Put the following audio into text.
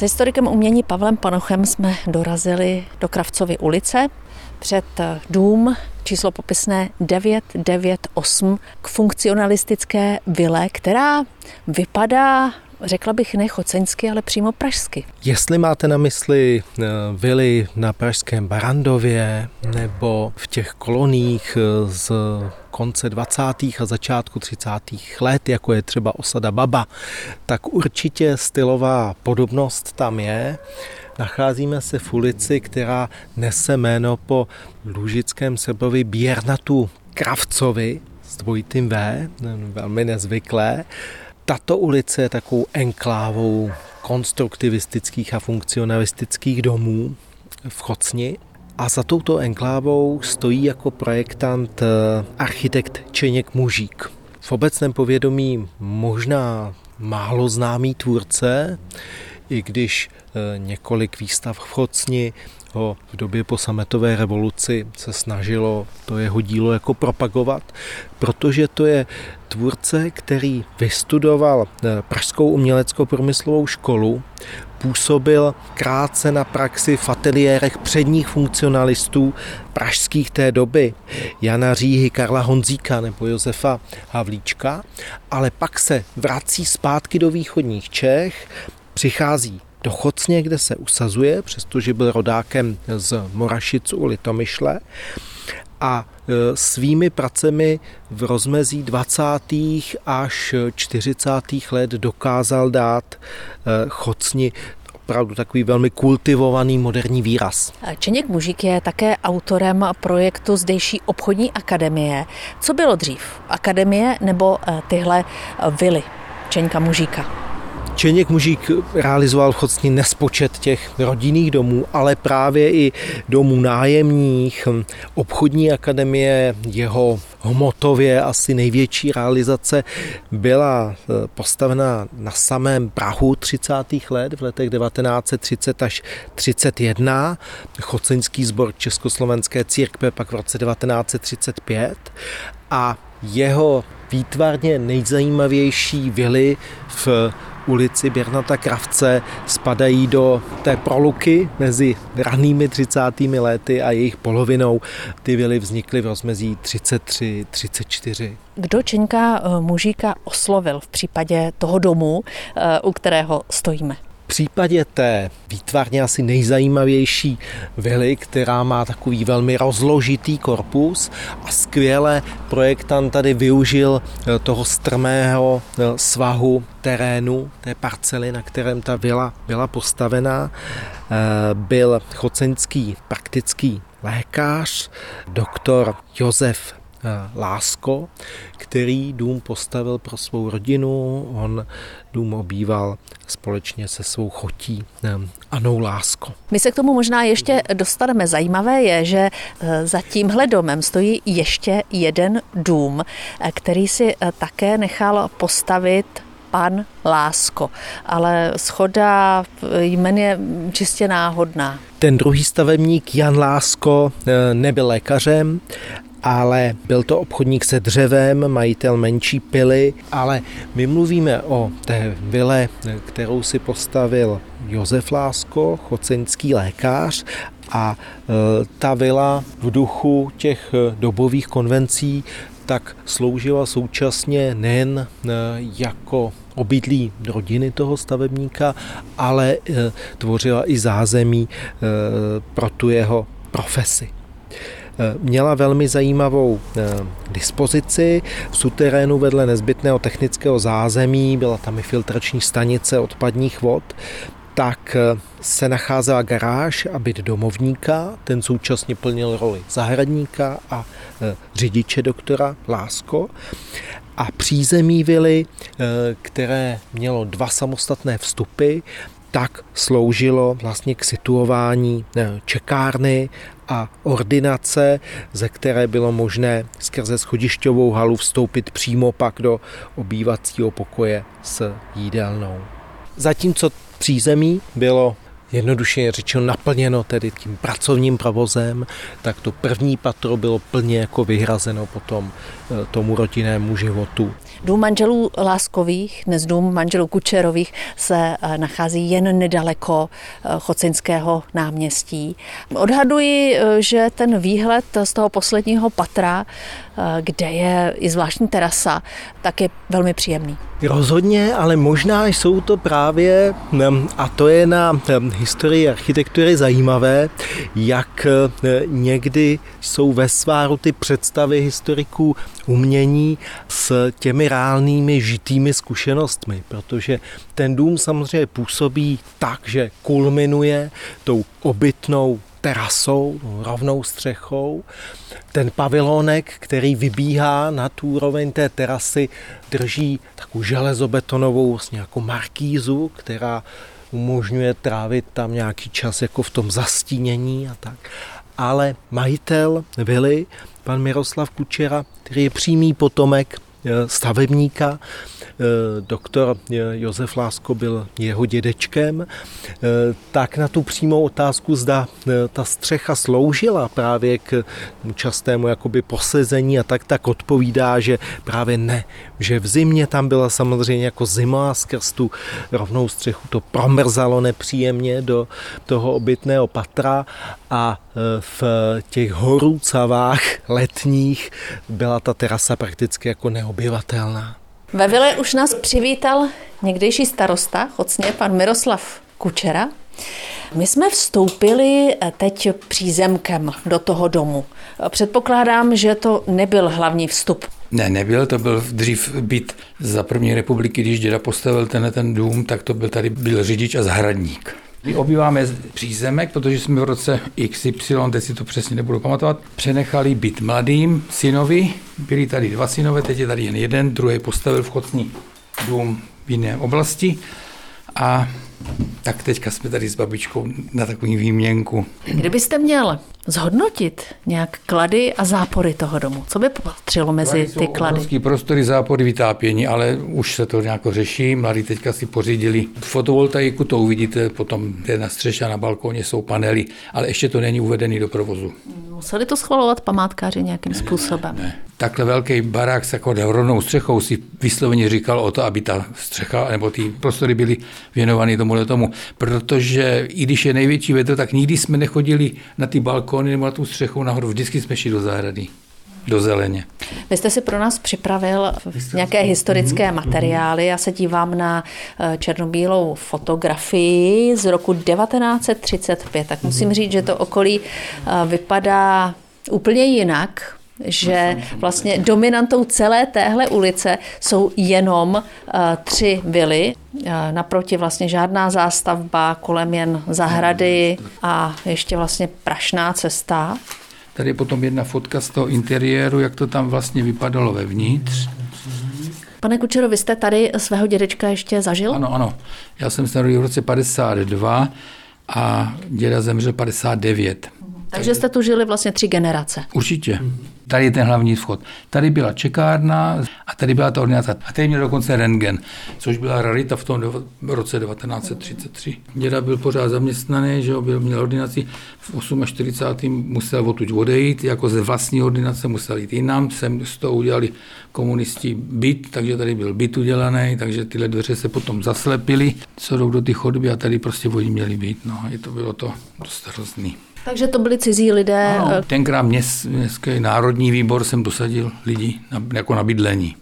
S historikem umění Pavlem Panochem jsme dorazili do Kravcovy ulice před dům číslo popisné 998 k funkcionalistické vile, která vypadá řekla bych ne choceňsky, ale přímo pražsky. Jestli máte na mysli eh, vily na pražském Barandově nebo v těch koloních eh, z konce 20. a začátku 30. let, jako je třeba osada Baba, tak určitě stylová podobnost tam je. Nacházíme se v ulici, která nese jméno po lužickém sebovi Běrnatu Kravcovi s dvojitým V, velmi nezvyklé. Tato ulice je takovou enklávou konstruktivistických a funkcionalistických domů v Chocni. A za touto enklávou stojí jako projektant eh, architekt Čeněk Mužík. V obecném povědomí možná málo známý tvůrce, i když eh, několik výstav v Chocni ho v době po sametové revoluci se snažilo to jeho dílo jako propagovat, protože to je tvůrce, který vystudoval eh, Pražskou uměleckou průmyslovou školu, působil krátce na praxi v ateliérech předních funkcionalistů pražských té doby, Jana Říhy, Karla Honzíka nebo Josefa Havlíčka, ale pak se vrací zpátky do východních Čech, přichází do Chocně, kde se usazuje, přestože byl rodákem z Morašic u Litomyšle a e, svými pracemi v rozmezí 20. až 40. let dokázal dát e, Chocni opravdu takový velmi kultivovaný moderní výraz. Čeněk Mužík je také autorem projektu zdejší obchodní akademie. Co bylo dřív? Akademie nebo e, tyhle vily Čeňka Mužíka? Čeněk Mužík realizoval v Chocni nespočet těch rodinných domů, ale právě i domů nájemních. Obchodní akademie jeho hmotově asi největší realizace byla eh, postavena na samém Prahu 30. let, v letech 1930 až 31. Choceňský sbor Československé církve pak v roce 1935 a jeho výtvarně nejzajímavější vily v ulici Běrnata Kravce spadají do té proluky mezi ranými 30. lety a jejich polovinou. Ty vily vznikly v rozmezí 33-34. Kdo Čeňka eh, Mužíka oslovil v případě toho domu, eh, u kterého stojíme? Případě té výtvarně asi nejzajímavější vily, která má takový velmi rozložitý korpus a skvěle projektant tady využil eh, toho strmého eh, svahu terénu, té parcely, na kterém ta vila byla postavená, eh, byl chocenský praktický lékař, doktor Josef Lásko, který dům postavil pro svou rodinu. On dům obýval společně se svou chotí Anou Lásko. My se k tomu možná ještě dostaneme. Zajímavé je, že e, za tímhle domem stojí ještě jeden dům, který si také nechal postavit pan Lásko, ale schoda jmen je čistě náhodná. Ten druhý stavebník Jan Lásko nebyl lékařem, ale byl to obchodník se dřevem, majitel menší pily, ale my mluvíme o té vile, kterou si postavil Josef Lásko, choceňský lékař a e, ta vila v duchu těch dobových konvencí tak sloužila současně nejen e, jako obydlí rodiny toho stavebníka, ale e, tvořila i zázemí pro tu jeho profesi. Eh, měla velmi zajímavou eh, dispozici. V suterénu vedle nezbytného technického zázemí byla tam i filtrační stanice odpadních vod, tak eh, se nacházela garáž a byt domovníka, ten současně plnil roli zahradníka a řidiče doktora Lásko. A přízemí vily, které mělo dva samostatné vstupy, tak sloužilo vlastně k situování čekárny a ordinace, ze které bylo možné skrze schodišťovou halu vstoupit přímo pak do obývacího pokoje s jídelnou. Zatímco přízemí bylo jednoduše řečeno naplněno tedy tím pracovním provozem, tak to první patro bylo plně jako vyhrazeno potom eh, tomu rodinnému životu. Dům manželů Láskových, dnes dům manželů Kučerových, se eh, nachází jen nedaleko eh, Chocinského náměstí. Odhaduji, že ten výhled z toho posledního patra, kde je i zvláštní terasa, tak je velmi příjemný. Rozhodně, ale možná jsou to právě, a to je na historii architektury zajímavé, jak někdy jsou ve sváru ty představy historiků umění s těmi reálnými žitými zkušenostmi, protože ten dům samozřejmě působí tak, že kulminuje tou obytnou terasou, rovnou střechou. Ten pavilonek, který vybíhá na tu úroveň té terasy, drží takovou železobetonovou vlastně jako markízu, která umožňuje trávit tam nějaký čas jako v tom zastínění a tak. Ale majitel vily, pan Miroslav Kučera, který je přímý potomek stavebníka, Eh, doktor eh, Josef Lásko byl jeho dědečkem, eh, tak na tu přímou otázku, zda ta střecha sloužila právě k častému jakoby posezení a tak, tak odpovídá, že právě ne, že v zimě tam byla samozřejmě jako zima skrz tu rovnou střechu to promrzalo nepříjemně do toho obytného patra a v těch horůcavách letních byla ta terasa prakticky jako neobyvatelná. Ve vile už nás přivítal někdejší starosta, chocně pan Miroslav Kučera. My jsme vstoupili teď přízemkem do toho domu. Předpokládám, že to nebyl hlavní vstup. Ne, nebyl, to byl dřív byt za první republiky, když děda postavil ten, ten dům, tak to byl tady byl řidič a zahradník. My obýváme přízemek, protože jsme v roce XY, teď si to přesně nebudu pamatovat, přenechali byt mladým synovi. Byli tady dva synové, teď je tady jen jeden, druhý postavil vchodný dům v jiné oblasti. A tak teďka jsme tady s babičkou na takový výměnku. Kdybyste měl zhodnotit nějak klady a zápory toho domu, co by patřilo mezi ty klady? prostory, zápory, vytápění, ale už se to nějak řeší. Mladí teďka si pořídili fotovoltaiku, to uvidíte, potom je na střeše a na balkóně jsou panely, ale ještě to není uvedený do provozu. Museli to schvalovat památkáři nějakým způsobem? Ne, ne. Takhle velký barák s jako rovnou střechou si vysloveně říkal o to, aby ta střecha nebo ty prostory byly věnovány tomuhle tomu. Protože i když je největší větr, tak nikdy jsme nechodili na ty balkony nebo na tu střechu nahoru. Vždycky jsme šli do zahrady do zeleně. Vy jste si pro nás připravil nějaké historické materiály. Já se dívám na eh, černobílou fotografii z roku 1935. Tak musím říct, že to okolí eh, vypadá úplně jinak, že vlastně dominantou celé téhle ulice jsou jenom uh, tři vily. Uh, naproti vlastně žádná zástavba, kolem jen zahrady a ještě vlastně prašná cesta. Tady je potom jedna fotka z toho interiéru, jak to tam vlastně vypadalo vevnitř. Pane Kučero, vy jste tady svého dědečka ještě zažil? Ano, ano. Já jsem se narodil v roce 52 a děda zemřel 59. Takže jste tu žili vlastně tři generace. Určitě. Tady je ten hlavní vchod. Tady byla čekárna a tady byla ta ordinace. A tady měl dokonce rengen, což byla rarita v tom roce 1933. Děda byl pořád zaměstnaný, že byl, měl ordinaci. V 48. musel odtud odejít, jako ze vlastní ordinace musel jít jinam. Sem z toho udělali komunisti byt, takže tady byl byt udělaný, takže tyhle dveře se potom zaslepily, co jdou do ty chodby a tady prostě oni měli být. No, a to bylo to dost hrozný. Takže to byli cizí lidé. Ano, tenkrát městský národní výbor jsem dosadil lidi na, jako na bydlení.